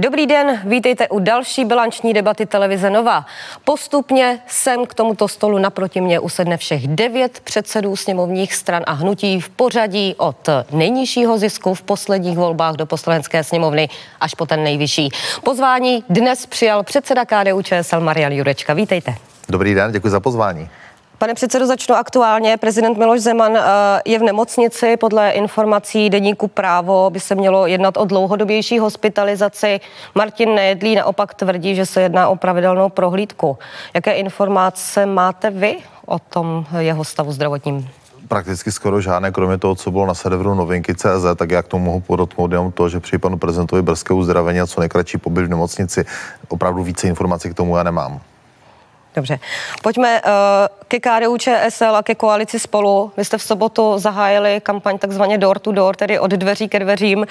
Dobrý den, vítejte u další bilanční debaty televize Nova. Postupně sem k tomuto stolu naproti mě usedne všech devět předsedů sněmovních stran a hnutí v pořadí od nejnižšího zisku v posledních volbách do poslanecké sněmovny až po ten nejvyšší. Pozvání dnes přijal předseda KDU ČSL Marian Jurečka. Vítejte. Dobrý den, děkuji za pozvání. Pane předsedo, začnu aktuálně. Prezident Miloš Zeman eh, je v nemocnici. Podle informací deníku právo by se mělo jednat o dlouhodobější hospitalizaci. Martin Nejedlí naopak tvrdí, že se jedná o pravidelnou prohlídku. Jaké informace máte vy o tom jeho stavu zdravotním? prakticky skoro žádné, kromě toho, co bylo na serveru novinky CZ, tak já k tomu mohu podotknout jenom to, že při panu prezidentovi brzké uzdravení a co nejkratší pobyt v nemocnici. Opravdu více informací k tomu já nemám. Dobře. Pojďme uh, ke KDU ČSL a ke koalici spolu. Vy jste v sobotu zahájili kampaň takzvaně door to door, tedy od dveří ke dveřím.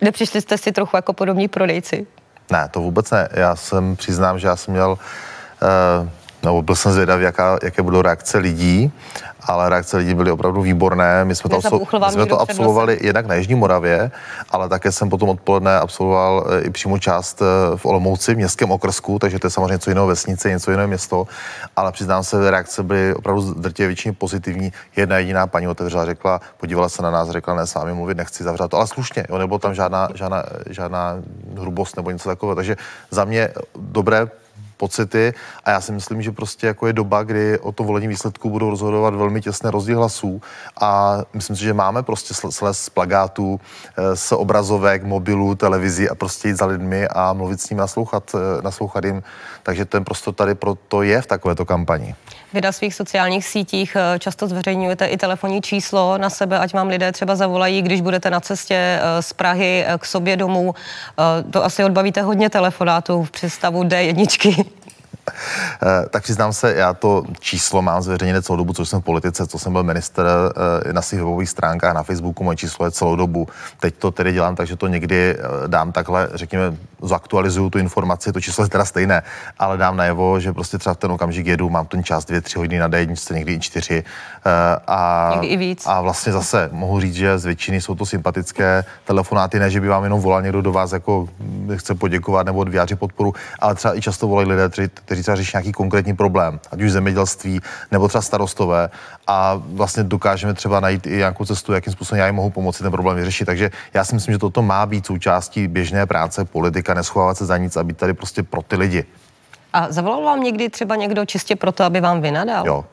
Nepřišli jste si trochu jako podobní prodejci? Ne, to vůbec ne. Já jsem přiznám, že já jsem měl uh, nebo byl jsem zvědavý, jaká, jaké budou reakce lidí ale reakce lidí byly opravdu výborné. My jsme to, absol- my jsme to absolvovali jednak na Jižní Moravě, ale také jsem potom odpoledne absolvoval eh, i přímo část eh, v Olomouci, v městském okrsku, takže to je samozřejmě něco jiného vesnice, něco jiného město, ale přiznám se, reakce byly opravdu drtivě většině pozitivní. Jedna jediná paní otevřela, řekla, podívala se na nás, řekla, ne, s vámi mluvit nechci, zavřát to, ale slušně, jo, nebylo tam žádná, žádná, žádná hrubost nebo něco takového. Takže za mě dobré pocity a já si myslím, že prostě jako je doba, kdy o to volení výsledku budou rozhodovat velmi těsné rozdíl hlasů a myslím si, že máme prostě slez z plagátů, eh, z obrazovek, mobilů, televizi a prostě jít za lidmi a mluvit s nimi, naslouchat, eh, naslouchat jim. Takže ten prostor tady proto je v takovéto kampani. Vy na svých sociálních sítích eh, často zveřejňujete i telefonní číslo na sebe, ať vám lidé třeba zavolají, když budete na cestě z Prahy k sobě domů. To asi odbavíte hodně telefonátů v představu D1. Eh, tak přiznám se, já to číslo mám zveřejněné celou dobu, co jsem v politice, co jsem byl minister eh, na svých webových stránkách, na Facebooku, moje číslo je celou dobu. Teď to tedy dělám tak, že to někdy eh, dám takhle, řekněme, zaktualizuju tu informaci, to číslo je teda stejné, ale dám najevo, že prostě třeba v ten okamžik jedu, mám ten čas dvě, tři hodiny na den, někdy i čtyři. A, někdy i víc. A vlastně zase mohu říct, že z většiny jsou to sympatické telefonáty, ne, že by vám jenom volal někdo do vás, jako chce poděkovat nebo vyjádřit podporu, ale třeba i často volají lidé, kteří třeba řeší nějaký konkrétní problém, ať už zemědělství nebo třeba starostové a vlastně dokážeme třeba najít i nějakou cestu, jakým způsobem já jim mohu pomoci ten problém vyřešit. Takže já si myslím, že toto má být součástí běžné práce politika, neschovávat se za nic a být tady prostě pro ty lidi. A zavolal vám někdy třeba někdo čistě proto, aby vám vynadal? Jo.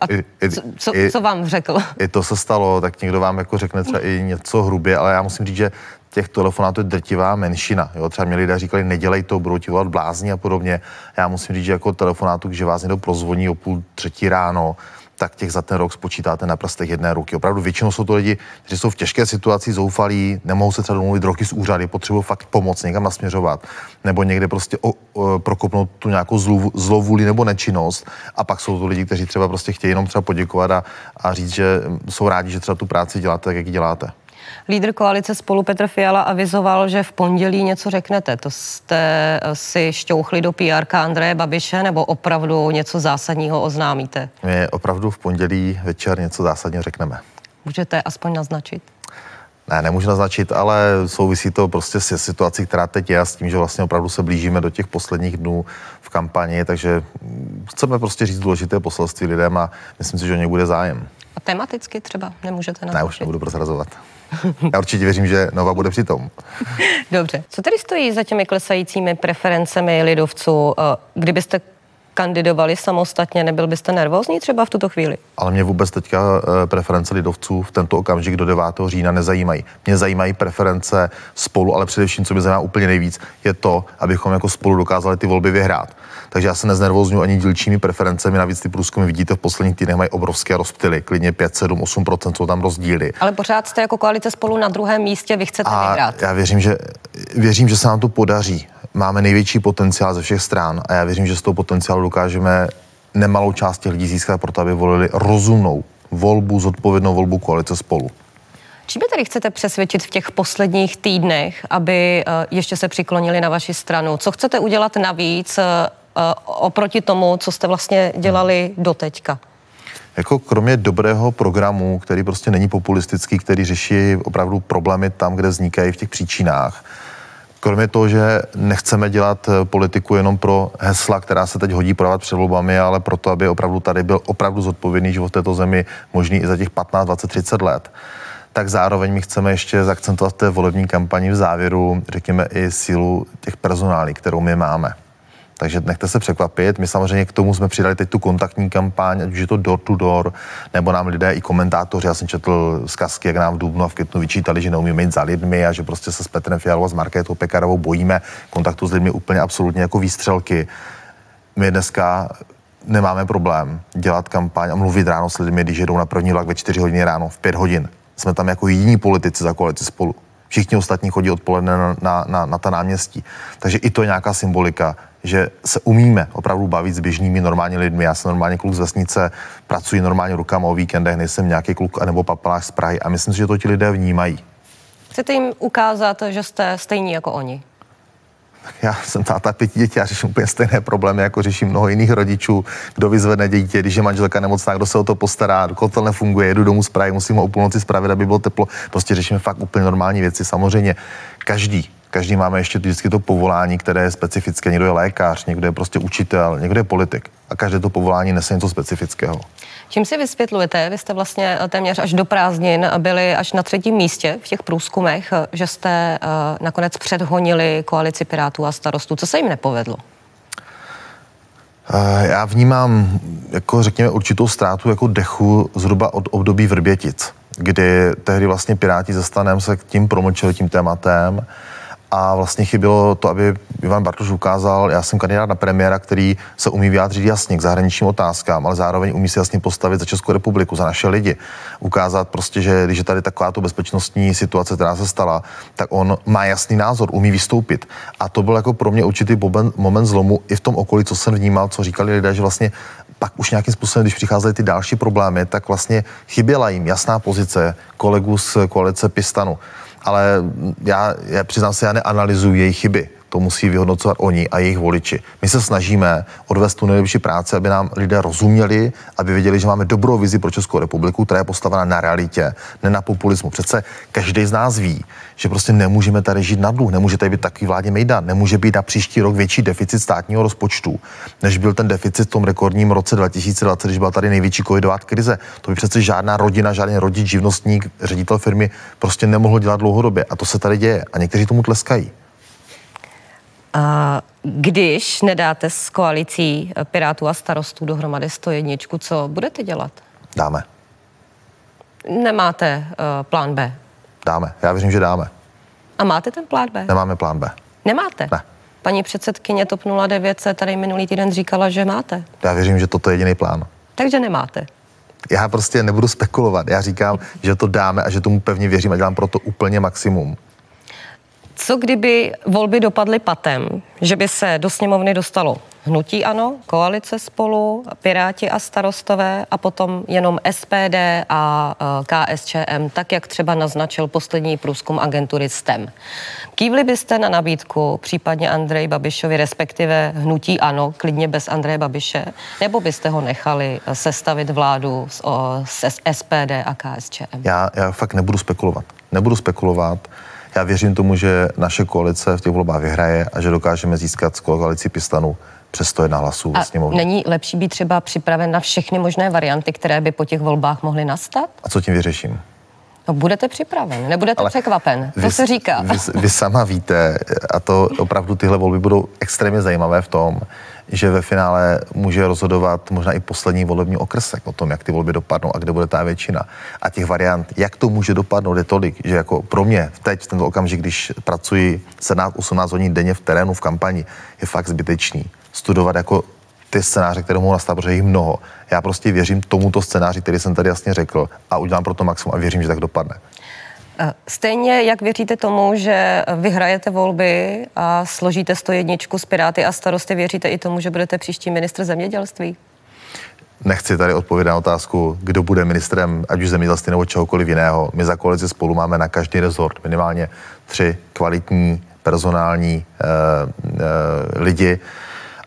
A I, i, co, co, i, co vám řekl? I to se stalo, tak někdo vám jako řekne třeba i něco hrubě, ale já musím říct, že těch telefonátů je drtivá menšina. Jo? Třeba mě lidé říkali, nedělej to, budou ti volat blázni a podobně. Já musím říct, že jako telefonátu, že vás někdo prozvoní o půl třetí ráno, tak těch za ten rok spočítáte na prstech jedné ruky. Opravdu většinou jsou to lidi, kteří jsou v těžké situaci, zoufalí, nemohou se třeba domluvit roky z úřady, potřebují fakt pomoc, někam nasměřovat, nebo někde prostě o, o, prokopnout tu nějakou zlou, zlovůli nebo nečinnost. A pak jsou to lidi, kteří třeba prostě chtějí jenom třeba poděkovat a, a říct, že jsou rádi, že třeba tu práci děláte tak, jak ji děláte. Lídr koalice spolu Petr Fiala avizoval, že v pondělí něco řeknete. To jste eh, si šťouchli do PR Andreje Babiše nebo opravdu něco zásadního oznámíte? My opravdu v pondělí večer něco zásadního řekneme. Můžete aspoň naznačit? Ne, nemůžu naznačit, ale souvisí to prostě s situací, která teď je a s tím, že vlastně opravdu se blížíme do těch posledních dnů v kampani, takže chceme prostě říct důležité poselství lidem a myslím si, že o ně bude zájem. A tematicky třeba nemůžete naznačit? Ne, už nebudu prozrazovat. Já určitě věřím, že Nova bude přitom. Dobře. Co tedy stojí za těmi klesajícími preferencemi lidovců? Eh, kdybyste kandidovali samostatně, nebyl byste nervózní třeba v tuto chvíli? Ale mě vůbec teďka eh, preference lidovců v tento okamžik do 9. října nezajímají. Mě zajímají preference spolu, ale především, co mě zajímá úplně nejvíc, je to, abychom jako spolu dokázali ty volby vyhrát takže já se neznervozňuji ani dílčími preferencemi. Navíc ty průzkumy vidíte v posledních týdnech mají obrovské rozptyly, klidně 5, 7, 8 jsou tam rozdíly. Ale pořád jste jako koalice spolu na druhém místě, vy chcete a vyhrát. Já věřím, že, věřím, že se nám to podaří. Máme největší potenciál ze všech stran a já věřím, že z toho potenciálu dokážeme nemalou část těch lidí získat proto, aby volili rozumnou volbu, zodpovědnou volbu koalice spolu. Čím by tady chcete přesvědčit v těch posledních týdnech, aby eh, ještě se přiklonili na vaši stranu? Co chcete udělat navíc, eh, Eh, oproti tomu, co jste vlastně dělali doteďka? Jako kromě dobrého programu, který prostě není populistický, který řeší opravdu problémy tam, kde vznikají v těch příčinách, Kromě toho, že nechceme dělat eh, politiku jenom pro hesla, která se teď hodí prodávat před volbami, ale proto, aby opravdu tady byl opravdu zodpovědný život této zemi možný i za těch 15, 20, 30 let, tak zároveň my chceme ještě zakcentovat té volební kampani v závěru, řekněme, i sílu těch personálí, kterou my máme. Takže nechte se překvapit. My samozřejmě k tomu jsme přidali teď tu kontaktní kampaň, ať už je to door to door, nebo nám lidé i komentátoři. Já jsem četl zkazky, jak nám v Dubnu a v Květnu vyčítali, že neumíme jít za lidmi a že prostě se s Petrem Fialou a s Markétou Pekarovou bojíme kontaktu s lidmi úplně absolutně jako výstřelky. My dneska nemáme problém dělat kampaň a mluvit ráno s lidmi, když jedou na první vlak ve 4 hodiny ráno, v 5 hodin. Jsme tam jako jediní politici za koalici spolu. Všichni ostatní chodí odpoledne na, na, na, na ta náměstí. Takže i to je nějaká symbolika, že se umíme opravdu bavit s běžnými normálními lidmi. Já jsem normálně kluk z vesnice, pracuji normálně rukama o víkendech, nejsem nějaký kluk nebo papaláš z Prahy a myslím si, že to ti lidé vnímají. Chcete jim ukázat, že jste stejní jako oni? já jsem táta pěti dětí a řeším úplně stejné problémy, jako řeším mnoho jiných rodičů. Kdo vyzvedne dítě, když je manželka nemocná, kdo se o to postará, kotel nefunguje, jedu domů z Prahy, musím ho o půlnoci spravit, aby bylo teplo. Prostě řešíme fakt úplně normální věci. Samozřejmě každý každý máme ještě vždycky to povolání, které je specifické. Někdo je lékař, někdo je prostě učitel, někdo je politik. A každé to povolání nese něco specifického. Čím si vysvětlujete? Vy jste vlastně téměř až do prázdnin byli až na třetím místě v těch průzkumech, že jste uh, nakonec předhonili koalici Pirátů a starostů. Co se jim nepovedlo? Eh, já vnímám, jako řekněme, určitou ztrátu jako dechu zhruba od období Vrbětic, kdy tehdy vlastně Piráti ze stanem se tím promlčeli tím tématem a vlastně chybělo to, aby Ivan Bartoš ukázal, já jsem kandidát na premiéra, který se umí vyjádřit jasně k zahraničním otázkám, ale zároveň umí se jasně postavit za Českou republiku, za naše lidi. Ukázat prostě, že když je tady taková to bezpečnostní situace, která se stala, tak on má jasný názor, umí vystoupit. A to byl jako pro mě určitý moment zlomu i v tom okolí, co jsem vnímal, co říkali lidé, že vlastně pak už nějakým způsobem, když přicházely ty další problémy, tak vlastně chyběla jim jasná pozice kolegů z koalice Pistanu ale já, já přiznám se, já neanalyzuji jejich chyby to musí vyhodnocovat oni a jejich voliči. My se snažíme odvést tu nejlepší práci, aby nám lidé rozuměli, aby věděli, že máme dobrou vizi pro Českou republiku, která je postavena na realitě, ne na populismu. Přece každý z nás ví, že prostě nemůžeme tady žít na dluh, nemůže tady být takový vládě mejdan, nemůže být na příští rok větší deficit státního rozpočtu, než byl ten deficit v tom rekordním roce 2020, když byla tady největší covidová krize. To by přece žádná rodina, žádný rodič, živnostník, ředitel firmy prostě nemohl dělat dlouhodobě. A to se tady děje. A někteří tomu tleskají. A když nedáte s koalicí Pirátů a starostů dohromady 101, co budete dělat? Dáme. Nemáte uh, plán B? Dáme. Já věřím, že dáme. A máte ten plán B? Nemáme plán B. Nemáte? Ne. Paní předsedkyně TOP 09 se tady minulý týden říkala, že máte. Já věřím, že toto je jediný plán. Takže nemáte. Já prostě nebudu spekulovat. Já říkám, že to dáme a že tomu pevně věřím a dělám pro to úplně maximum. Co kdyby volby dopadly patem, že by se do sněmovny dostalo hnutí ano, koalice spolu, Piráti a starostové a potom jenom SPD a e, KSČM, tak jak třeba naznačil poslední průzkum agentury STEM. Kývli byste na nabídku případně Andrej Babišovi, respektive hnutí ano, klidně bez Andreje Babiše, nebo byste ho nechali sestavit vládu s, o, s SPD a KSČM? Já, já fakt nebudu spekulovat. Nebudu spekulovat. Já věřím tomu, že naše koalice v těch volbách vyhraje a že dokážeme získat z koalici Pistanu přes 101 hlasů ve sněmovně. Není lepší být třeba připraven na všechny možné varianty, které by po těch volbách mohly nastat? A co tím vyřeším? No budete připraven, nebudete Ale překvapen, to vy, se říká. Vy, vy sama víte, a to opravdu tyhle volby budou extrémně zajímavé v tom, že ve finále může rozhodovat možná i poslední volební okrsek o tom, jak ty volby dopadnou a kde bude ta většina. A těch variant, jak to může dopadnout, je tolik, že jako pro mě teď, v tento okamžik, když pracuji 17-18 hodin denně v terénu, v kampani, je fakt zbytečný studovat jako ty scénáře, které mohou nastat, protože jich mnoho. Já prostě věřím tomuto scénáři, který jsem tady jasně řekl a udělám pro to maximum a věřím, že tak dopadne. Eh, stejně jak věříte tomu, že vyhrajete volby a složíte 101 z Piráty a starosty, věříte i tomu, že budete příští ministr zemědělství? Nechci tady odpovědět na otázku, kdo bude ministrem, ať už zemědělství nebo čehokoliv jiného. My za koalici spolu máme na každý rezort minimálně tři kvalitní personální e, e, lidi,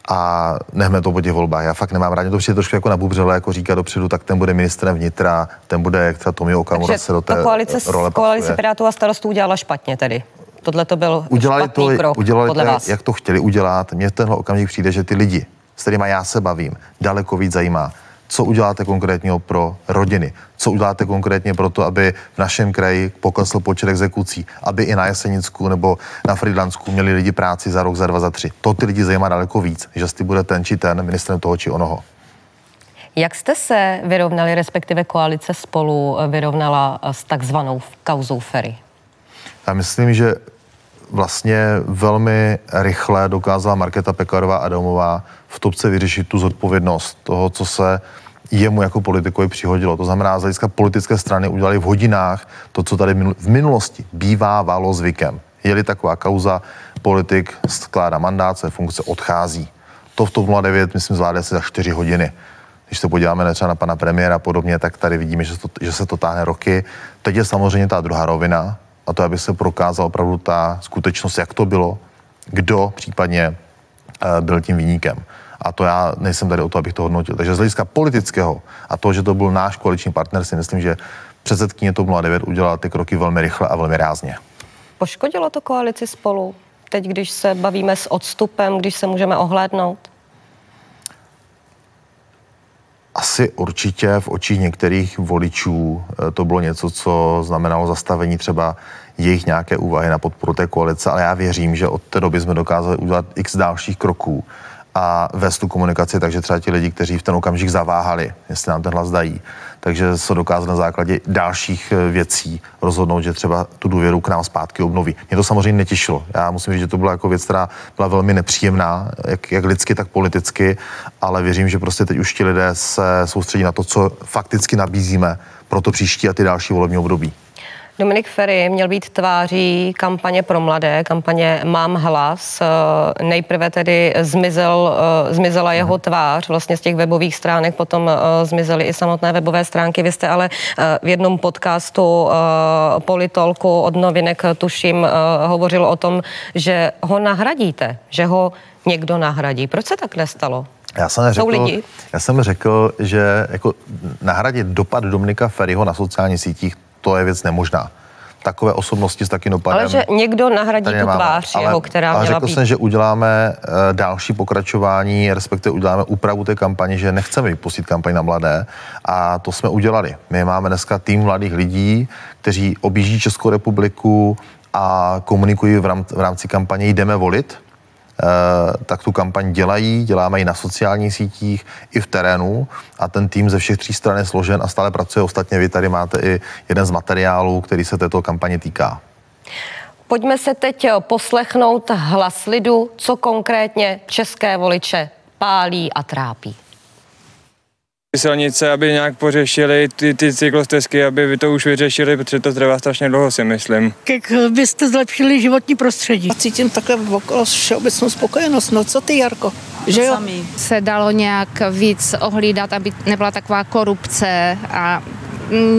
a nechme to po těch volbách. Já fakt nemám rád, to přijde trošku jako na bubřele, jako říká dopředu, tak ten bude ministrem vnitra, ten bude, jak třeba Tomio Okamura se do té koalice, role koalice Pirátů a starostů udělala špatně tedy. Tohle to byl udělali to, krok, udělali podle to, vás. jak to chtěli udělat. Mně v tenhle okamžik přijde, že ty lidi, s kterými já se bavím, daleko víc zajímá, co uděláte konkrétního pro rodiny, co uděláte konkrétně pro to, aby v našem kraji poklesl počet exekucí, aby i na Jesenicku nebo na Friedlandsku měli lidi práci za rok, za dva, za tři. To ty lidi zajímá daleko víc, že jestli bude ten či ten ministrem toho či onoho. Jak jste se vyrovnali, respektive koalice spolu vyrovnala s takzvanou kauzou Ferry? Já myslím, že vlastně velmi rychle dokázala Markéta Pekarová Adamová v topce vyřešit tu zodpovědnost toho, co se jemu jako politikovi přihodilo. To znamená, z hlediska politické strany udělali v hodinách to, co tady v minulosti bývávalo zvykem. Je-li taková kauza, politik skládá mandát, své funkce odchází. To v TOP 09, myslím, zvládne asi za 4 hodiny. Když se podíváme třeba na pana premiéra a podobně, tak tady vidíme, že, to, že se to táhne roky. Teď je samozřejmě ta druhá rovina, a to, aby se prokázala opravdu ta skutečnost, jak to bylo, kdo případně eh, byl tím výnikem. A to já nejsem tady o to, abych to hodnotil. Takže z hlediska politického a to, že to byl náš koaliční partner, si myslím, že předsedkyně TOP 09 udělala ty kroky velmi rychle a velmi rázně. Poškodilo to koalici spolu? Teď, když se bavíme s odstupem, když se můžeme ohlédnout? Asi určitě v očích některých voličů eh, to bylo něco, co znamenalo zastavení třeba jejich nějaké úvahy na podporu té koalice, ale já věřím, že od té doby jsme dokázali udělat x dalších kroků a vést tu komunikaci, takže třeba ti lidi, kteří v ten okamžik zaváhali, jestli nám ten hlas dají, takže se dokázali na základě dalších eh, věcí rozhodnout, že třeba tu důvěru k nám zpátky obnoví. Mě to samozřejmě netěšilo. Já musím říct, že to byla jako věc, která byla velmi nepříjemná, jak, jak lidsky, tak politicky, ale věřím, že prostě teď už ti lidé se soustředí na to, co fakticky nabízíme pro to příští a ty další volební období. Dominik Ferry měl být tváří kampaně pro mladé, kampaně Mám hlas. Eh, nejprve tedy zmizel, eh, zmizela jeho mhm. tvář vlastně z těch webových stránek, potom eh, zmizely i samotné webové stránky. Vy jste ale v jednom podcastu Politolku od novinek, tuším, hovořil o tom, že ho nahradíte, že ho někdo nahradí. Proč se tak nestalo? Já jsem, řekl, já jsem řekl, že jako nahradit dopad Dominika Ferryho na sociálních sítích, to je věc nemožná takové osobnosti s takým dopadem. Ale že někdo nahradí tu tvář ale, jeho, která ale měla řekl být. jsem, že uděláme uh, další pokračování, respektive uděláme úpravu té kampaně, že nechceme vypustit kampaň na mladé a to jsme udělali. My máme dneska tým mladých lidí, kteří objíždí Českou republiku a komunikují v rámci, kampaně Jdeme volit, Eh, tak tu kampaň dělají, děláme ji na sociálních sítích i v terénu a ten tým ze všech tří stran je složen a stále pracuje. Ostatně vy tady máte i jeden z materiálů, který se této kampaně týká. Pojďme se teď poslechnout hlas lidu, co konkrétně české voliče pálí a trápí silnice, aby nějak pořešili ty, ty cyklostezky, aby vy to už vyřešili, protože to trvá strašně dlouho, si myslím. Jak byste zlepšili životní prostředí? A cítím takhle okolo všeobecnou spokojenost. No co ty, Jarko? Že jo? Sami. Se dalo nějak víc ohlídat, aby nebyla taková korupce a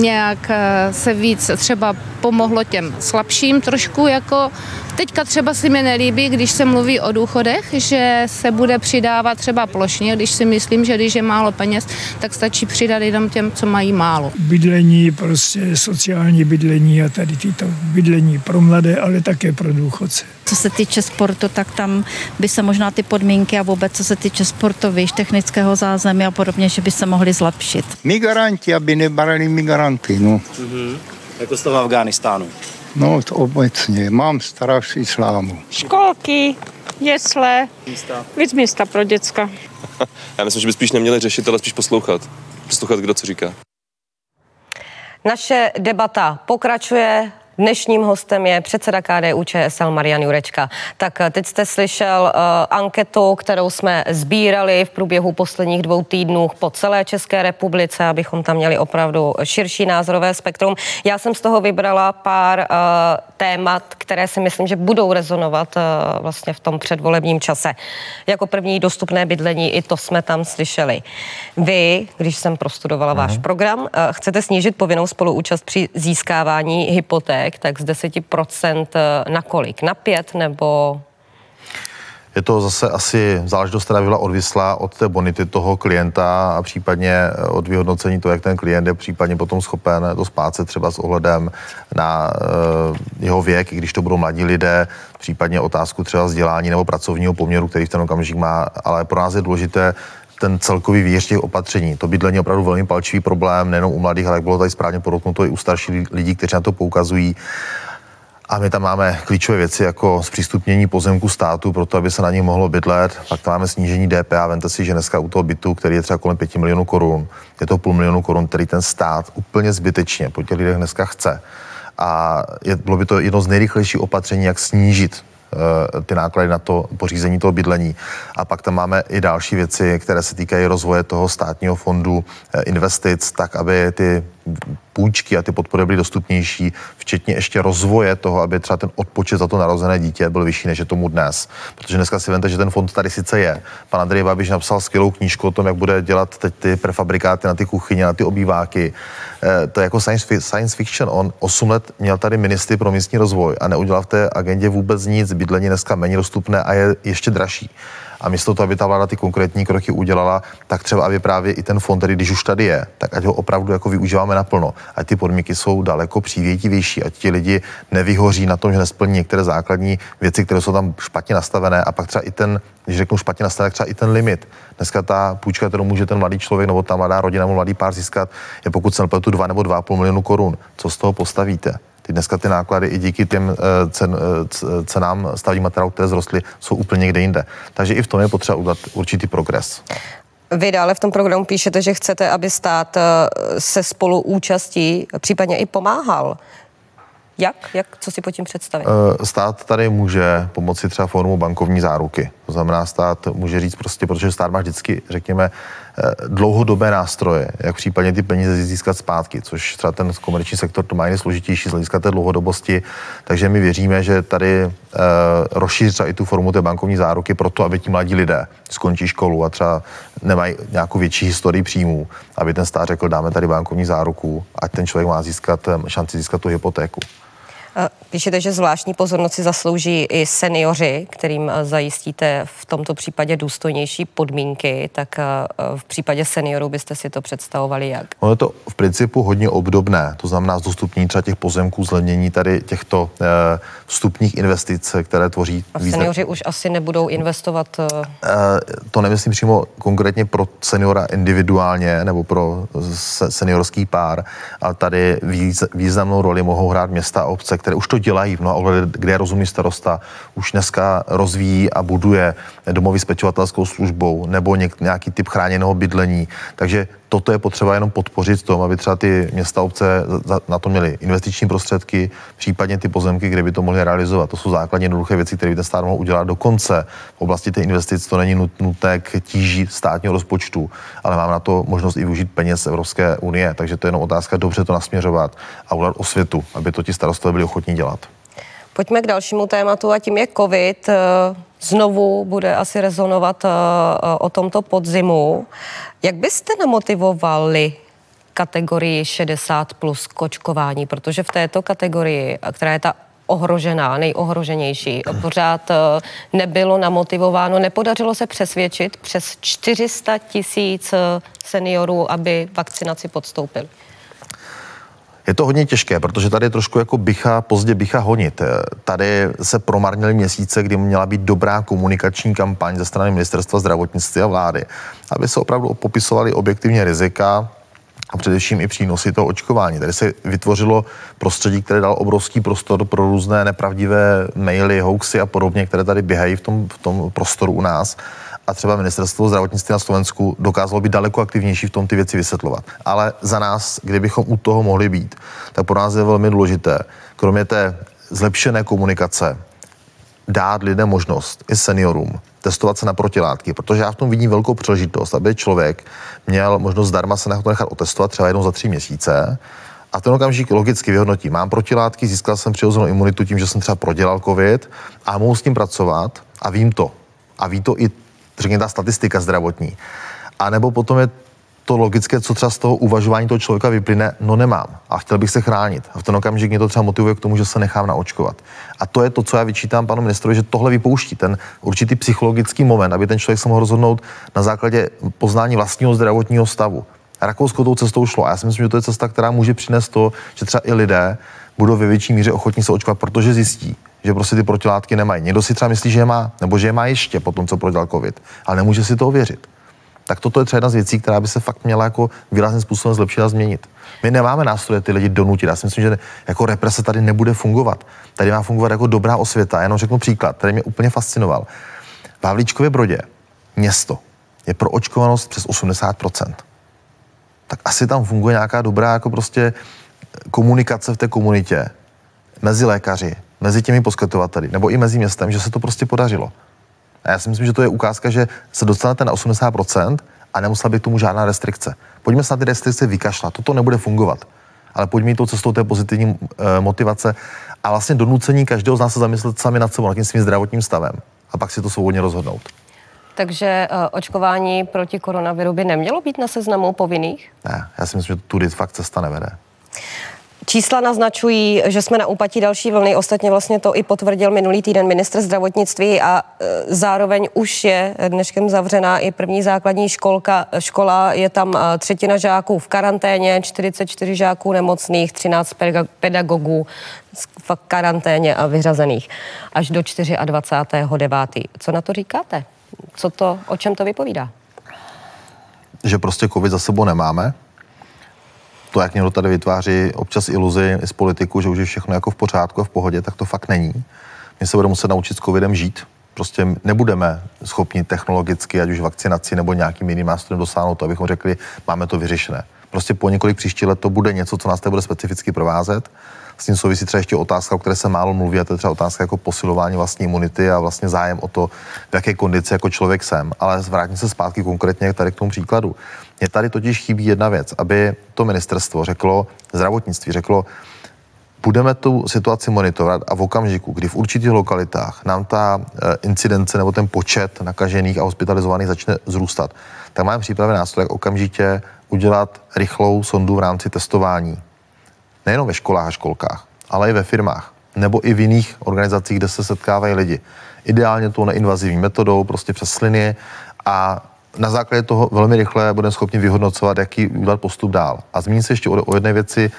nějak eh, se víc třeba pomohlo těm slabším trošku, jako teďka třeba si mi nelíbí, když se mluví o důchodech, že se bude přidávat třeba plošně, když si myslím, že když je málo peněz, tak stačí přidat jenom těm, co mají málo. Bydlení, prostě sociální bydlení a tady tyto bydlení pro mladé, ale také pro důchodce. Co se týče sportu, tak tam by se možná ty podmínky a vůbec co se týče sportovišť, technického zázemí a podobně, že by se mohly zlepšit. Migranti, aby nebarali migranty, no. Mm-hmm. Jako z toho Afganistánu. No, to obecně. Mám stará islámu. Školky, jesle, místa. víc místa pro děcka. Já myslím, že by spíš neměli řešit, ale spíš poslouchat. Poslouchat, kdo co říká. Naše debata pokračuje. Dnešním hostem je předseda KDU ČSL Marian Jurečka. Tak eh, teď jste slyšel uh, anketu, kterou jsme sbírali v průběhu posledních dvou týdnů po celé České republice, abychom tam měli opravdu širší názorové spektrum. Já jsem z toho vybrala pár uh, témat, které si myslím, že budou rezonovat uh, vlastně v tom předvolebním čase. Jako první dostupné bydlení, i to jsme tam slyšeli. Vy, když jsem prostudovala uh-huh. váš mhm. program, uh, chcete snížit povinnou spoluúčast při získávání hypoték hypoték, tak z 10% eh, na kolik? Na pět nebo Je to zase asi záležitost, která byla odvislá od té bonity toho klienta a případně eh, od vyhodnocení toho, jak ten klient je případně potom schopen to splácet třeba s ohledem na uh, jeho věk, i když to budou mladí lidé, případně otázku třeba vzdělání nebo pracovního poměru, který v ten okamžik má, ale pro nás je důležité ten celkový výř těch opatření. To bydlení je opravdu velmi palčivý problém, nejenom u mladých, ale jak bylo tady správně podotknuto i u starších lidí, kteří na to poukazují. A my tam máme klíčové věci jako zpřístupnění pozemku státu, proto aby se na nich mohlo bydlet. Pak tam máme snížení DPA. Vemte si, že dneska u toho bytu, který je třeba kolem 5 milionů korun, je to půl milionu korun, který ten stát úplně zbytečně po těch lidech dneska chce. A je, bylo by to jedno z nejrychlejších opatření, jak snížit ty náklady na to pořízení toho bydlení. A pak tam máme i další věci, které se týkají rozvoje toho státního fondu eh, investic, tak aby ty půjčky a ty podpory byly dostupnější, včetně ještě rozvoje toho, aby třeba ten odpočet za to narozené dítě byl vyšší, než je tomu dnes. Protože dneska si vente, že ten fond tady sice je. Pan Andrej Babiš napsal skvělou knížku o tom, jak bude dělat teď ty prefabrikáty na ty kuchyně, na ty obýváky. E, to je jako science, science fiction. On 8 let měl tady ministry pro místní rozvoj a neudělal v té agendě vůbec nic. Bydlení dneska méně dostupné a je ještě dražší. A místo toho, aby ta vláda ty konkrétní kroky udělala, tak třeba, aby právě i ten fond, který když už tady je, tak ať ho opravdu jako využíváme naplno. Ať ty podmínky jsou daleko přívětivější, ať ti lidi nevyhoří na tom, že nesplní některé základní věci, které jsou tam špatně nastavené a pak třeba i ten když řeknu špatně nastavené, třeba i ten limit. Dneska ta půjčka, kterou může ten mladý člověk nebo ta mladá rodina nebo mladý pár získat, je pokud se tu 2 nebo 2,5 milionu korun. Co z toho postavíte? Ty dneska ty náklady i díky těm eh, cen, eh, cenám stavní materiálů, které zrostly, jsou úplně někde jinde. Takže i v tom je potřeba udělat určitý progres. Vy dále v tom programu píšete, že chcete, aby stát eh, se spolu účastí případně i pomáhal. Jak? Jak? Co si po tím představit? Stát tady může pomoci třeba formou bankovní záruky. To znamená, stát může říct prostě, protože stát má vždycky, řekněme, Eh, dlouhodobé nástroje, jak případně ty peníze získat zpátky, což třeba ten komerční sektor to má jiný složitější z hlediska té dlouhodobosti. Takže my věříme, že tady uh, rozšíří třeba i tu formu té bankovní záruky proto, aby ti mladí lidé skončí školu a třeba nemají nějakou větší historii příjmů, aby ten stát řekl, dáme tady bankovní záruku, ať ten člověk má získat eh, šanci získat tu hypotéku. Píšete, že zvláštní pozornost si zaslouží i seniori, kterým eh, zajistíte v tomto případě důstojnější podmínky, tak eh, v případě seniorů byste si to představovali jak? Ono je to v principu hodně obdobné, to znamená zdostupnění třeba těch pozemků, zlevnění tady těchto eh, vstupních investic, které tvoří. A seniori už asi nebudou investovat? To nemyslím přímo konkrétně pro seniora individuálně nebo pro seniorský pár, ale tady významnou roli mohou hrát města a obce, které už to dělají v mnoha ohledech, kde je rozumný starosta, už dneska rozvíjí a buduje domovy s pečovatelskou službou nebo nějaký typ chráněného bydlení. Takže toto je potřeba jenom podpořit tom, aby třeba ty města obce na to měly investiční prostředky, případně ty pozemky, kde by to mohly realizovat. To jsou základně jednoduché věci, které by ten stát mohl udělat dokonce. V oblasti těch investic to není nutné k tíži státního rozpočtu, ale mám na to možnost i využít peněz Evropské unie. Takže to je jenom otázka dobře to nasměřovat a udělat osvětu, aby to ti starostové byli ochotní dělat. Pojďme k dalšímu tématu a tím je COVID. Znovu bude asi rezonovat eh, o tomto podzimu. Jak byste namotivovali kategorii 60 plus kočkování, protože v této kategorii, která je ta ohrožená, nejohroženější. Pořád eh, nebylo namotivováno, nepodařilo se přesvědčit přes 400 tisíc eh, seniorů, aby vakcinaci podstoupili. Je to hodně těžké, protože tady je trošku jako bycha, pozdě bycha honit. Tady se promarnily měsíce, kdy měla být dobrá komunikační kampaň ze strany ministerstva zdravotnictví a vlády, aby se opravdu popisovaly objektivně rizika, a především i přínosy toho očkování. Tady se vytvořilo prostředí, které dal obrovský prostor pro různé nepravdivé maily, hoaxy a podobně, které tady běhají v tom, v tom prostoru u nás a třeba ministerstvo zdravotnictví na Slovensku dokázalo být daleko aktivnější v tom ty věci vysvětlovat. Ale za nás, kdybychom u toho mohli být, tak pro nás je velmi důležité, kromě té zlepšené komunikace, dát lidem možnost, i seniorům, testovat se na protilátky, protože já v tom vidím velkou příležitost, aby člověk měl možnost zdarma se nechat otestovat třeba jednou za tři měsíce, a ten okamžik logicky vyhodnotí. Mám protilátky, získal jsem přirozenou imunitu tím, že jsem třeba prodělal COVID a mohu s tím pracovat a vím to. A ví to i řekněme, ta statistika zdravotní. A nebo potom je to logické, co třeba z toho uvažování toho člověka vyplyne, no nemám a chtěl bych se chránit. A v ten okamžik mě to třeba motivuje k tomu, že se nechám naočkovat. A to je to, co já vyčítám panu ministrovi, že tohle vypouští, ten určitý psychologický moment, aby ten člověk se mohl rozhodnout na základě poznání vlastního zdravotního stavu. Rakousko tou cestou šlo a já si myslím, že to je cesta, která může přinést to, že třeba i lidé budou ve větší míře ochotní se očkovat, protože zjistí, že prostě ty protilátky nemají. Někdo si třeba myslí, že je má, nebo že je má ještě po tom, co prodělal COVID, ale nemůže si to ověřit tak toto je třeba jedna z věcí, která by se fakt měla jako výrazným způsobem zlepšit a změnit. My nemáme nástroje ty lidi donutit. Já si myslím, že jako represe tady nebude fungovat. Tady má fungovat jako dobrá osvěta. Jenom řeknu příklad, který mě úplně fascinoval. V Havlíčkově Brodě město je pro očkovanost přes 80%. Tak asi tam funguje nějaká dobrá jako prostě komunikace v té komunitě mezi lékaři, mezi těmi poskytovateli, nebo i mezi městem, že se to prostě podařilo. A já si myslím, že to je ukázka, že se dostanete na 80% a nemusela by k tomu žádná restrikce. Pojďme se na ty restrikce vykašlat, toto nebude fungovat. Ale pojďme tou cestou té pozitivní e, motivace a vlastně donucení každého z nás se zamyslet sami nad sebou, nad tím svým zdravotním stavem a pak si to svobodně rozhodnout. Takže uh, očkování proti koronaviru by nemělo být na seznamu povinných? Ne, já si myslím, že tudy fakt cesta nevede. Čísla naznačují, že jsme na úpatí další vlny. Ostatně vlastně to i potvrdil minulý týden ministr zdravotnictví a e, zároveň už je dneškem zavřená i první základní školka. Škola je tam e, třetina žáků v karanténě, 44 žáků nemocných, 13 pedagogů v karanténě a vyřazených až do 24.9. Co na to říkáte? Co to, o čem to vypovídá? Že prostě covid za sebou nemáme, to, jak někdo tady vytváří občas iluzi z politiku, že už je všechno jako v pořádku a v pohodě, tak to fakt není. My se budeme muset naučit s covidem žít. Prostě nebudeme schopni technologicky, ať už vakcinací nebo nějakým jiným nástrojem dosáhnout to, abychom řekli, máme to vyřešené. Prostě po několik příští let to bude něco, co nás tady bude specificky provázet. S tím souvisí třeba ještě otázka, o které se málo mluví, a to je třeba otázka jako posilování vlastní imunity a vlastně zájem o to, v jaké kondici jako člověk jsem. Ale vrátím se zpátky konkrétně tady k tomu příkladu. Mně tady totiž chybí jedna věc, aby to ministerstvo řeklo, zdravotnictví řeklo, budeme tu situaci monitorovat a v okamžiku, kdy v určitých lokalitách nám ta eh, incidence nebo ten počet nakažených a hospitalizovaných začne zrůstat, tak máme připravený nástroj, jak okamžitě udělat rychlou sondu v rámci testování. Nejenom ve školách a školkách, ale i ve firmách nebo i v jiných organizacích, kde se setkávají lidi. Ideálně tou neinvazivní metodou, prostě přes sliny a na základě toho velmi rychle budeme schopni vyhodnocovat, jaký udělat postup dál. A zmíním se ještě o, jedné věci.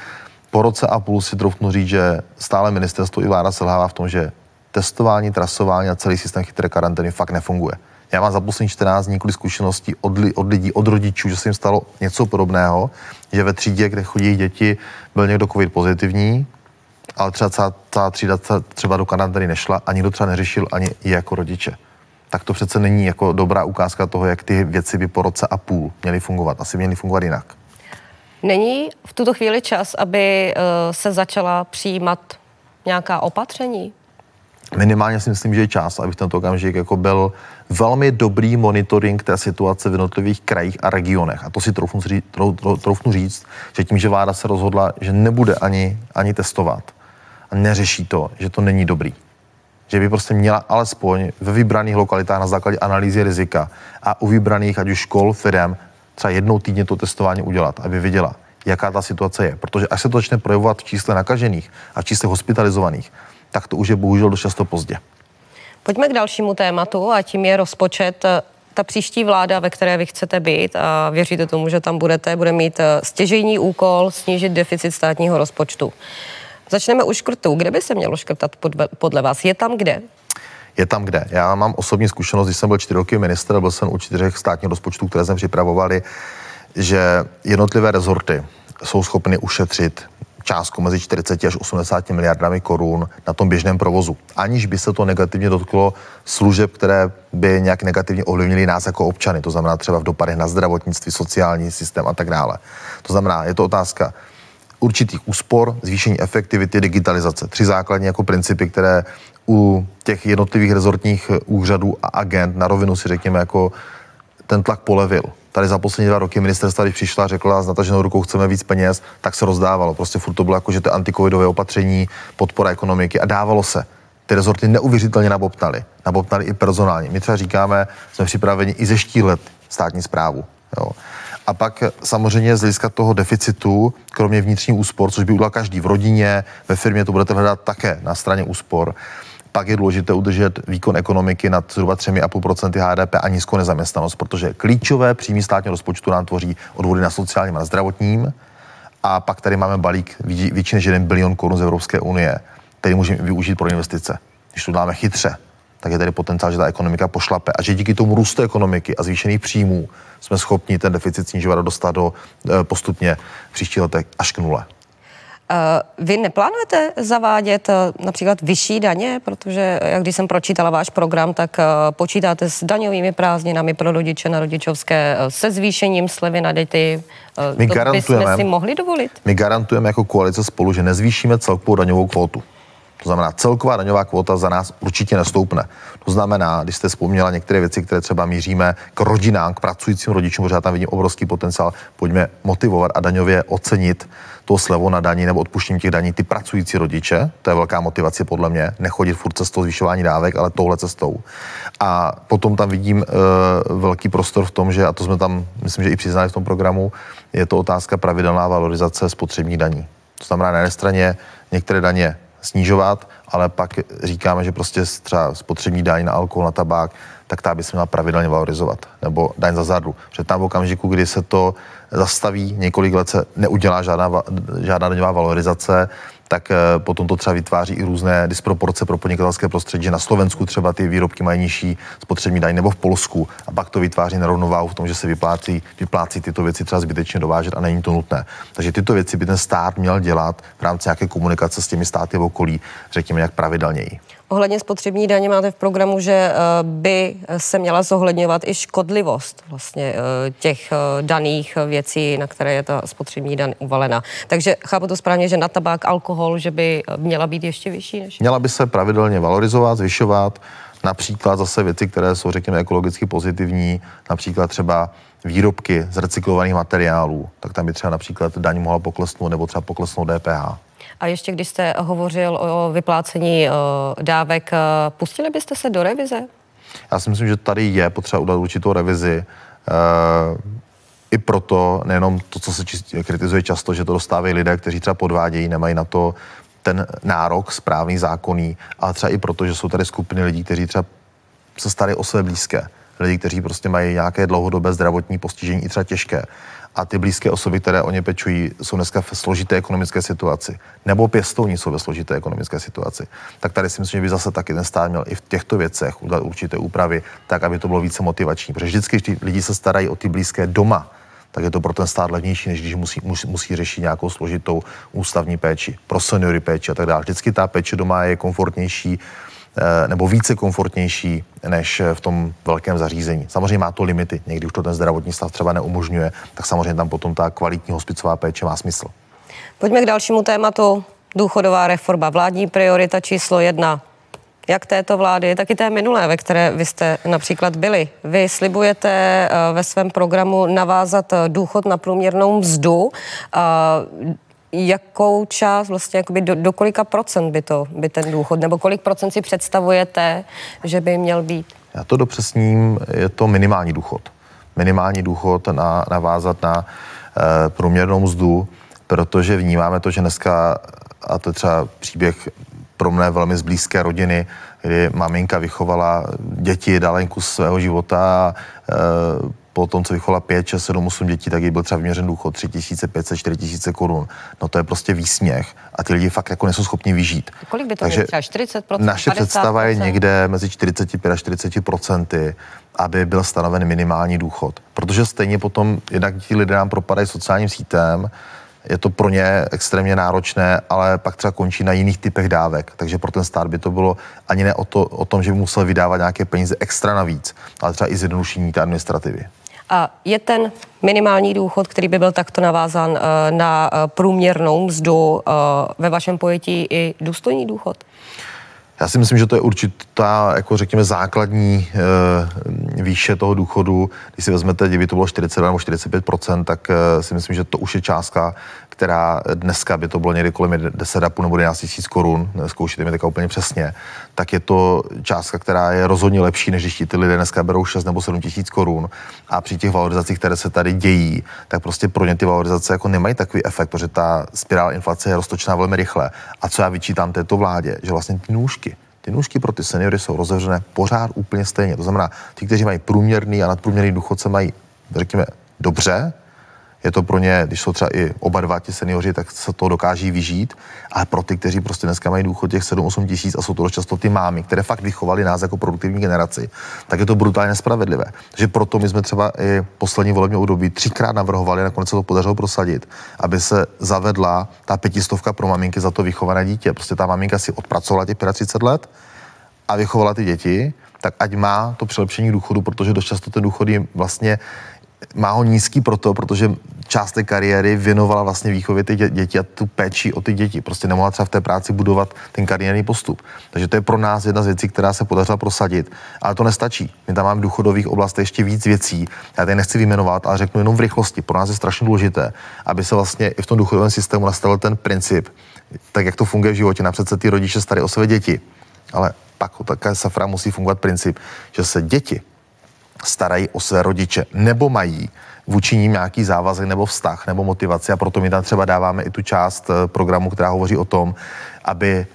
Po roce a půl si troufnu říct, že stále ministerstvo i vláda selhává v tom, že testování, trasování a celý systém chytré karantény fakt nefunguje. Já mám za poslední 14 dní několik zkušeností od, od lidí, od rodičů, že se jim stalo něco podobného, že ve třídě, kde chodí děti, byl někdo covid pozitivní, ale třeba celá třída třeba do karantény nešla a nikdo třeba neřešil ani i jako rodiče tak to přece není jako dobrá ukázka toho, jak ty věci by po roce a půl měly fungovat. Asi měly fungovat jinak. Není v tuto chvíli čas, aby uh, se začala přijímat nějaká opatření? Minimálně si myslím, že je čas, aby tento okamžik jako byl velmi dobrý monitoring té situace v jednotlivých krajích a regionech. A to si troufnu říct, troufnu říct že tím, že vláda se rozhodla, že nebude ani, ani testovat a neřeší to, že to není dobrý že by prostě měla alespoň ve vybraných lokalitách na základě analýzy rizika a u vybraných, ať už škol, firm, třeba jednou týdně to testování udělat, aby viděla, jaká ta situace je. Protože až se to začne projevovat v čísle nakažených a v čísle hospitalizovaných, tak to už je bohužel dost často pozdě. Pojďme k dalšímu tématu a tím je rozpočet. Ta příští vláda, ve které vy chcete být a věříte tomu, že tam budete, bude mít eh, stěžejní úkol snížit deficit státního rozpočtu. Začneme u škrtů. Kde by se mělo škrtat podle vás? Je tam kde? je tam kde. Já mám osobní zkušenost, když jsem byl čtyři roky minister, byl jsem u čtyřech státních rozpočtů, které jsme připravovali, že jednotlivé rezorty jsou schopny ušetřit částku mezi 40 až 80 miliardami korun na tom běžném provozu, aniž by se to negativně dotklo služeb, které by nějak negativně ovlivnily nás jako občany, to znamená třeba v dopadech na zdravotnictví, sociální systém a tak dále. To znamená, je to otázka určitých úspor, zvýšení efektivity, digitalizace. Tři základní jako principy, které u těch jednotlivých rezortních úřadů a agent na rovinu si řekněme jako ten tlak polevil. Tady za poslední dva roky ministerstva, když přišla, řekla, s nataženou rukou chceme víc peněz, tak se rozdávalo. Prostě furt to bylo jako, že to antikovidové opatření, podpora ekonomiky a dávalo se. Ty rezorty neuvěřitelně nabobtnaly. Nabobtnaly i personálně. My třeba říkáme, jsme připraveni i ze štílet státní zprávu. Jo. A pak samozřejmě z hlediska toho deficitu, kromě vnitřní úspor, což by udělal každý v rodině, ve firmě, to budete hledat také na straně úspor, pak je důležité udržet výkon ekonomiky nad zhruba 3,5% HDP a nízkou nezaměstnanost, protože klíčové příjmy státního rozpočtu nám tvoří odvody na sociálním a na zdravotním. A pak tady máme balík větší než 1 bilion korun z Evropské unie, který můžeme využít pro investice. Když to dáme chytře, tak je tady potenciál, že ta ekonomika pošlape a že díky tomu růstu ekonomiky a zvýšených příjmů jsme schopni ten deficit snižovat a dostat do eh, postupně příští letech až k nule. Eh, vy neplánujete zavádět eh, například vyšší daně, protože jak když jsem pročítala váš program, tak počítáte s daňovými prázdninami pro rodiče na rodičovské, se zvýšením slevy na děti. My to garantujeme, si mohli dovolit? My garantujeme jako koalice spolu, že nezvýšíme celkovou daňovou kvotu. To znamená, celková daňová kvota za nás určitě nestoupne. To znamená, když jste vzpomněla některé věci, které třeba míříme k rodinám, k pracujícím rodičům, protože já tam vidím obrovský potenciál, pojďme motivovat a daňově ocenit to slevo na daní nebo odpuštění těch daní ty pracující rodiče. To je velká motivace podle mě. Nechodit furt cestou zvyšování dávek, ale touhle cestou. A potom tam vidím uh, velký prostor v tom, že, a to jsme tam, myslím, že i přiznali v tom programu, je to otázka pravidelná valorizace spotřební daní. To znamená, na jedné straně některé daně snižovat, ale pak říkáme, že prostě třeba spotřební daň na alkohol, na tabák, tak ta by se měla pravidelně valorizovat, nebo daň za zardu. Protože tam v okamžiku, kdy se to zastaví, několik let se neudělá žádná, žádná daňová valorizace, tak eh, potom to třeba vytváří i různé disproporce pro podnikatelské prostředí, že na Slovensku třeba ty výrobky mají nižší spotřební daň nebo v Polsku a pak to vytváří nerovnováhu v tom, že se vyplácí, vyplácí tyto věci třeba zbytečně dovážet a není to nutné. Takže tyto věci by ten stát měl dělat v rámci nějaké komunikace s těmi státy v okolí, řekněme, jak pravidelněji. Ohledně spotřební daně máte v programu, že eh, by se měla zohledňovat i škodlivost vlastně eh, těch eh, daných věcí, na které je ta spotřební daň uvalena. Takže chápu to správně, že na tabák, alkohol, že by měla být ještě vyšší? Než... Měla by se pravidelně valorizovat, zvyšovat, například zase věci, které jsou, řekněme, ekologicky pozitivní, například třeba výrobky z recyklovaných materiálů, tak tam by třeba například daň mohla poklesnout nebo třeba poklesnout DPH. A ještě když jste hovořil o vyplácení dávek, pustili byste se do revize? Já si myslím, že tady je potřeba udělat určitou revizi. I proto, nejenom to, co se kritizuje často, že to dostávají lidé, kteří třeba podvádějí, nemají na to ten nárok správný, zákonný, ale třeba i proto, že jsou tady skupiny lidí, kteří třeba se starají o své blízké. Lidi, kteří prostě mají nějaké dlouhodobé zdravotní postižení, i třeba těžké a ty blízké osoby, které o ně pečují, jsou dneska v složité ekonomické situaci, nebo pěstouni jsou ve složité ekonomické situaci, tak tady si myslím, že by zase taky ten stát měl i v těchto věcech udělat určité úpravy, tak aby to bylo více motivační. Protože vždycky, když lidi se starají o ty blízké doma, tak je to pro ten stát levnější, než když musí, musí, musí řešit nějakou složitou ústavní péči, pro seniory péči a tak dále. Vždycky ta péče doma je komfortnější, nebo více komfortnější než v tom velkém zařízení. Samozřejmě má to limity, někdy už to ten zdravotní stav třeba neumožňuje, tak samozřejmě tam potom ta kvalitní hospicová péče má smysl. Pojďme k dalšímu tématu. Důchodová reforma, vládní priorita číslo jedna. Jak této vlády, tak i té minulé, ve které vy jste například byli. Vy slibujete eh, ve svém programu navázat důchod na průměrnou mzdu jakou část, vlastně jakoby do, do kolika procent by to, by ten důchod, nebo kolik procent si představujete, že by měl být? Já to dopřesním, je to minimální důchod. Minimální důchod na, navázat na e, průměrnou mzdu, protože vnímáme to, že dneska, a to je třeba příběh pro mne velmi z blízké rodiny, kdy maminka vychovala děti dalenku svého života a e, po tom, co vychovala 5, 6, 7, 8 dětí, tak jí byl třeba vyměřen důchod 3500, 4000 korun. No to je prostě výsměch a ty lidi fakt jako nejsou schopni vyžít. Kolik by to Takže třeba 40%? Naše 50%? představa je někde mezi 45 a 40 procenty, aby byl stanoven minimální důchod. Protože stejně potom jednak ti lidé nám propadají sociálním sítem, je to pro ně extrémně náročné, ale pak třeba končí na jiných typech dávek. Takže pro ten stát by to bylo ani ne o, to, o tom, že by musel vydávat nějaké peníze extra navíc, ale třeba i zjednodušení té administrativy. A je ten minimální důchod, který by byl takto navázán eh, na eh, průměrnou mzdu eh, ve vašem pojetí i důstojný důchod? Já si myslím, že to je určitá, jako řekněme, základní, výše toho důchodu, když si vezmete, kdyby to bylo 40 nebo 45% tak si myslím, že to už je částka, která dneska by to bylo někdy kolem 10,5 nebo 11 tisíc korun, zkoušíte mi teďka úplně přesně, tak je to částka, která je rozhodně lepší, než když ty lidé dneska berou 6 nebo 7 tisíc korun. A při těch valorizacích, které se tady dějí, tak prostě pro ně ty valorizace jako nemají takový efekt, protože ta spirála inflace je roztočná velmi rychle. A co já vyčítám této vládě, že vlastně ty nůžky, ty nůžky pro ty seniory jsou rozevřené pořád úplně stejně. To znamená, ti, kteří mají průměrný a nadprůměrný důchodce, mají, řekněme, dobře, je to pro ně, když jsou třeba i oba dva ti seniori, tak se to dokáží vyžít, ale pro ty, kteří prostě dneska mají důchod těch 7-8 tisíc a jsou to často ty mámy, které fakt vychovali nás jako produktivní generaci, tak je to brutálně nespravedlivé. Takže proto my jsme třeba i poslední volební období třikrát navrhovali, nakonec se to podařilo prosadit, aby se zavedla ta pětistovka pro maminky za to vychované dítě. Prostě ta maminka si odpracovala těch 35 let a vychovala ty děti, tak ať má to přilepšení důchodu, protože dost často ten důchod je vlastně má ho nízký proto, protože část té kariéry věnovala vlastně výchově ty děti a tu péči o ty děti. Prostě nemohla třeba v té práci budovat ten kariérní postup. Takže to je pro nás jedna z věcí, která se podařila prosadit. Ale to nestačí. My tam máme v důchodových oblastech ještě víc věcí. Já tady nechci vyjmenovat, ale řeknu jenom v rychlosti. Pro nás je strašně důležité, aby se vlastně i v tom důchodovém systému nastavil ten princip, tak jak to funguje v životě. Napřed se ty rodiče starají o své děti. Ale pak také safra musí fungovat princip, že se děti starají o své rodiče nebo mají vůči ním nějaký závazek nebo vztah nebo motivaci a proto my tam třeba dáváme i tu část eh, programu, která hovoří o tom, aby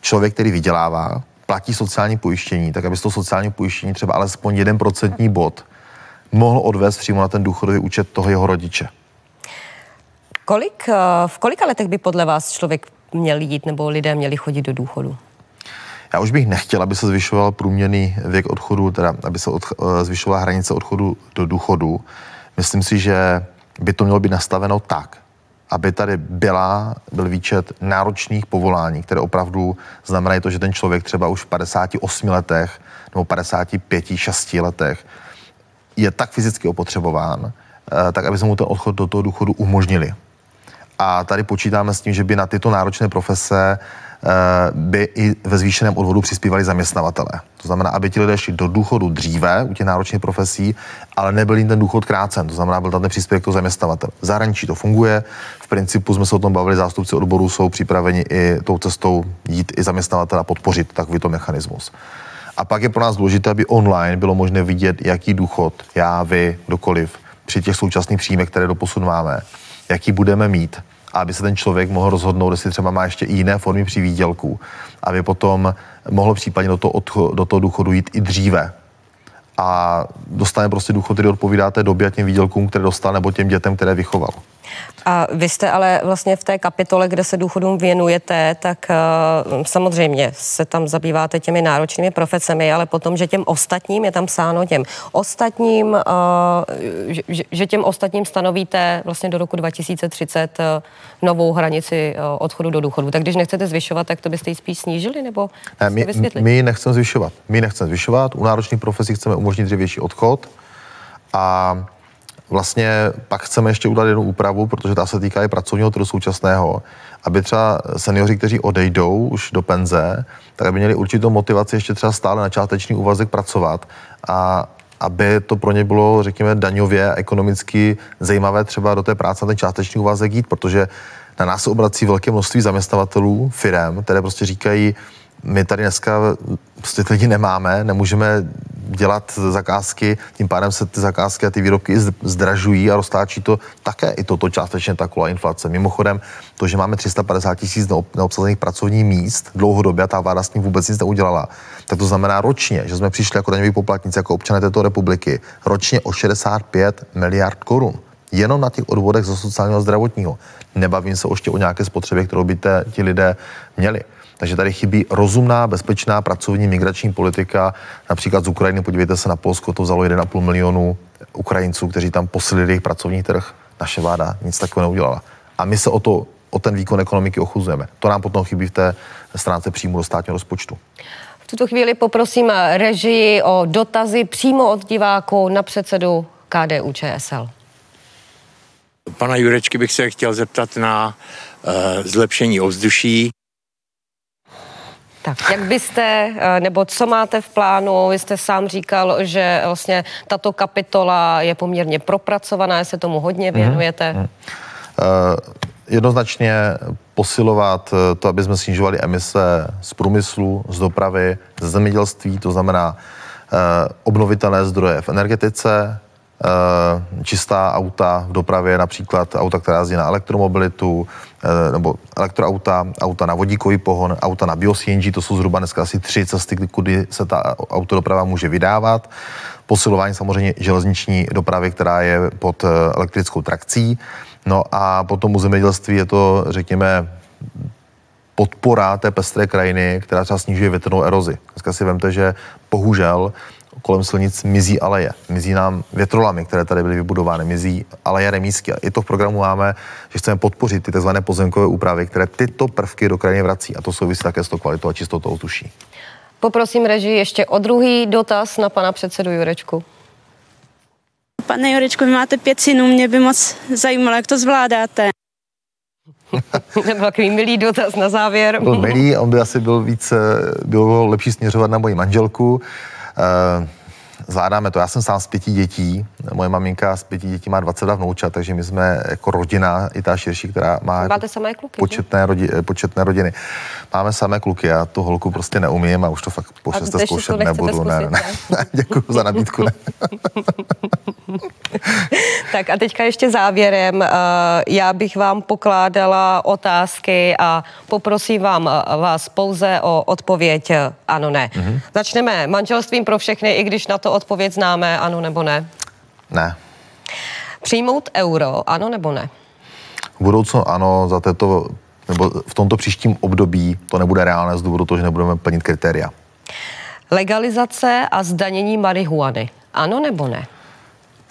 člověk, který vydělává, platí sociální pojištění, tak aby z toho sociální pojištění třeba alespoň jeden procentní bod mohl odvést přímo na ten důchodový účet toho jeho rodiče. Kolik, eh, v kolika letech by podle vás člověk měl jít nebo lidé měli chodit do důchodu? Já už bych nechtěl, aby se zvyšoval průměrný věk odchodu, teda aby se od, eh, zvyšovala hranice odchodu do důchodu. Myslím si, že by to mělo být nastaveno tak, aby tady byla, byl výčet náročných povolání, které opravdu znamenají to, že ten člověk třeba už v 58 letech nebo 55, 6 letech je tak fyzicky opotřebován, eh, tak aby se mu ten odchod do toho důchodu umožnili. A tady počítáme s tím, že by na tyto náročné profese by i ve zvýšeném odvodu přispívali zaměstnavatele. To znamená, aby ti lidé šli do důchodu dříve u těch náročných profesí, ale nebyl jim ten důchod krácen. To znamená, byl tam ten příspěvek toho zaměstnavatele. V zahraničí to funguje. V principu jsme se o tom bavili, zástupci odborů jsou připraveni i tou cestou jít i zaměstnavatele a podpořit takovýto mechanismus. A pak je pro nás důležité, aby online bylo možné vidět, jaký důchod já, vy, kdokoliv při těch současných příjmech, které doposud máme, jaký budeme mít a aby se ten člověk mohl rozhodnout, jestli třeba má ještě i jiné formy při výdělku, aby potom mohl případně do toho, odcho, do toho důchodu jít i dříve, a dostane prostě důchod, který odpovídá té době a těm výdělkům, které dostal, nebo těm dětem, které vychoval. A vy jste ale vlastně v té kapitole, kde se důchodům věnujete, tak uh, samozřejmě se tam zabýváte těmi náročnými profesemi, ale potom, že těm ostatním, je tam psáno těm ostatním, uh, že, že těm ostatním stanovíte vlastně do roku 2030 uh, novou hranici uh, odchodu do důchodu. Tak když nechcete zvyšovat, tak to byste ji spíš snížili, nebo ne, my, my nechceme zvyšovat. My nechceme zvyšovat. U náročných profesí chceme umožnit dřívější odchod a vlastně pak chceme ještě udělat jednu úpravu, protože ta se týká i pracovního trhu současného, aby třeba seniori, kteří odejdou už do penze, tak aby měli určitou motivaci ještě třeba stále na částečný úvazek pracovat a aby to pro ně bylo, řekněme, daňově ekonomicky zajímavé třeba do té práce na ten částečný úvazek jít, protože na nás se obrací velké množství zaměstnavatelů, firem, které prostě říkají, my tady dneska prostě lidi nemáme, nemůžeme dělat zakázky, tím pádem se ty zakázky a ty výrobky zdražují a roztáčí to také i toto částečně taková inflace. Mimochodem, to, že máme 350 tisíc neobsazených pracovních míst dlouhodobě a ta vláda s tím vůbec nic neudělala, tak to znamená ročně, že jsme přišli jako daňoví poplatníci, jako občané této republiky, ročně o 65 miliard korun jenom na těch odvodech ze sociálního zdravotního. Nebavím se ještě o nějaké spotřebě, kterou by te, ti lidé měli. Takže tady chybí rozumná, bezpečná pracovní migrační politika. Například z Ukrajiny, podívejte se na Polsko, to vzalo 1,5 milionu Ukrajinců, kteří tam posilili jejich pracovní trh. Naše vláda nic takového neudělala. A my se o, to, o ten výkon ekonomiky ochuzujeme. To nám potom chybí v té stránce příjmu do státního rozpočtu. V tuto chvíli poprosím režii o dotazy přímo od diváků na předsedu KDU ČSL. Pana Jurečky bych se chtěl zeptat na uh, zlepšení ovzduší. Tak, jak byste, eh, nebo co máte v plánu? Vy jste sám říkal, že vlastně tato kapitola je poměrně propracovaná, se tomu hodně mhm. věnujete. Mm, mm. Uh, jednoznačně posilovat eh, to, aby jsme snižovali emise z průmyslu, z dopravy, ze zemědělství, to znamená uh, obnovitelné zdroje v energetice, čistá auta v dopravě, například auta, která jezdí na elektromobilitu, nebo elektroauta, auta na vodíkový pohon, auta na bio-CNG, to jsou zhruba dneska asi tři cesty, kudy se ta autodoprava může vydávat. Posilování samozřejmě železniční dopravy, která je pod elektrickou trakcí. No a potom u zemědělství je to, řekněme, podpora té pestré krajiny, která třeba snižuje větrnou erozi. Dneska si vemte, že bohužel kolem silnic mizí aleje. Mizí nám větrolamy, které tady byly vybudovány, mizí aleje remísky. A i to v programu máme, že chceme podpořit ty tzv. pozemkové úpravy, které tyto prvky do krajiny vrací. A to souvisí také s tou kvalitou a čistotou ovzduší. Poprosím režii ještě o druhý dotaz na pana předsedu Jurečku. Pane Jurečko, vy máte pět synů, mě by moc zajímalo, jak to zvládáte. Byl takový milý dotaz na závěr. Byl milý, on by asi byl víc, bylo lepší směřovat na moji manželku. Uh, zvládáme to. Já jsem sám z pěti dětí, moje maminka z pěti dětí má 22 vnoučat, takže my jsme jako rodina, i ta širší, která má Máte samé kluky, početné, rodi, početné rodiny. Máme samé kluky, já tu holku prostě neumím a už to fakt po šesté zkoušet nebudu. Ne, ne, ne, děkuji za nabídku. Ne. tak a teďka ještě závěrem. Eh, já bych vám pokládala otázky a poprosím vám, eh, vás pouze o odpověď eh, ano, ne. Mm-hmm. Začneme manželstvím pro všechny, i když na to odpověď známe, ano nebo ne? Ne. Přijmout euro, ano nebo ne? V budoucnu ano, za této, nebo v tomto příštím období to nebude reálné z důvodu toho, že nebudeme plnit kritéria. Legalizace a zdanění marihuany, ano nebo ne?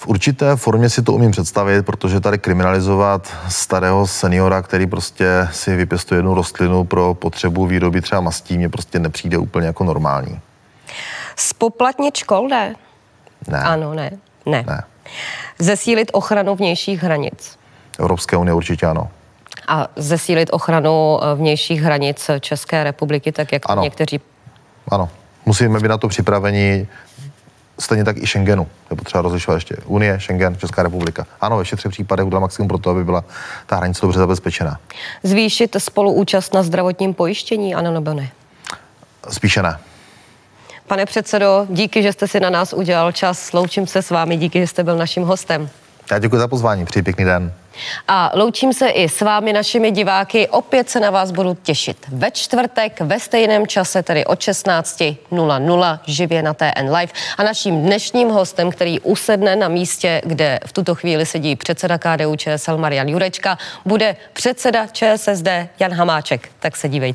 V určité formě si to umím představit, protože tady kriminalizovat starého seniora, který prostě si vypěstuje jednu rostlinu pro potřebu výroby třeba mastí, mě prostě nepřijde úplně jako normální. Spoplatnit škol ne? Ne. Ano, ne. Ne. ne. Zesílit ochranu vnějších hranic? Evropské unie určitě ano. A zesílit ochranu eh, vnějších hranic České republiky, tak jak ano. někteří... Ano. Musíme být na to připraveni stejně tak i Schengenu. Je potřeba rozlišovat ještě Unie, Schengen, Česká republika. Ano, ve třech případech udělat maximum pro to, aby byla ta hranice dobře zabezpečená. Zvýšit spoluúčast na zdravotním pojištění, ano nebo ne? Spíše ne. Pane předsedo, díky, že jste si na nás udělal čas. Sloučím se s vámi, díky, že jste byl naším hostem. Já děkuji za pozvání, přeji pěkný den. A loučím se i s vámi, našimi diváky. Opět se na vás budu těšit ve čtvrtek ve stejném čase, tedy od 16.00 živě na TN Live. A naším dnešním hostem, který usedne na místě, kde v tuto chvíli sedí předseda KDU ČSL Marian Jurečka, bude předseda ČSSD Jan Hamáček. Tak se dívejte.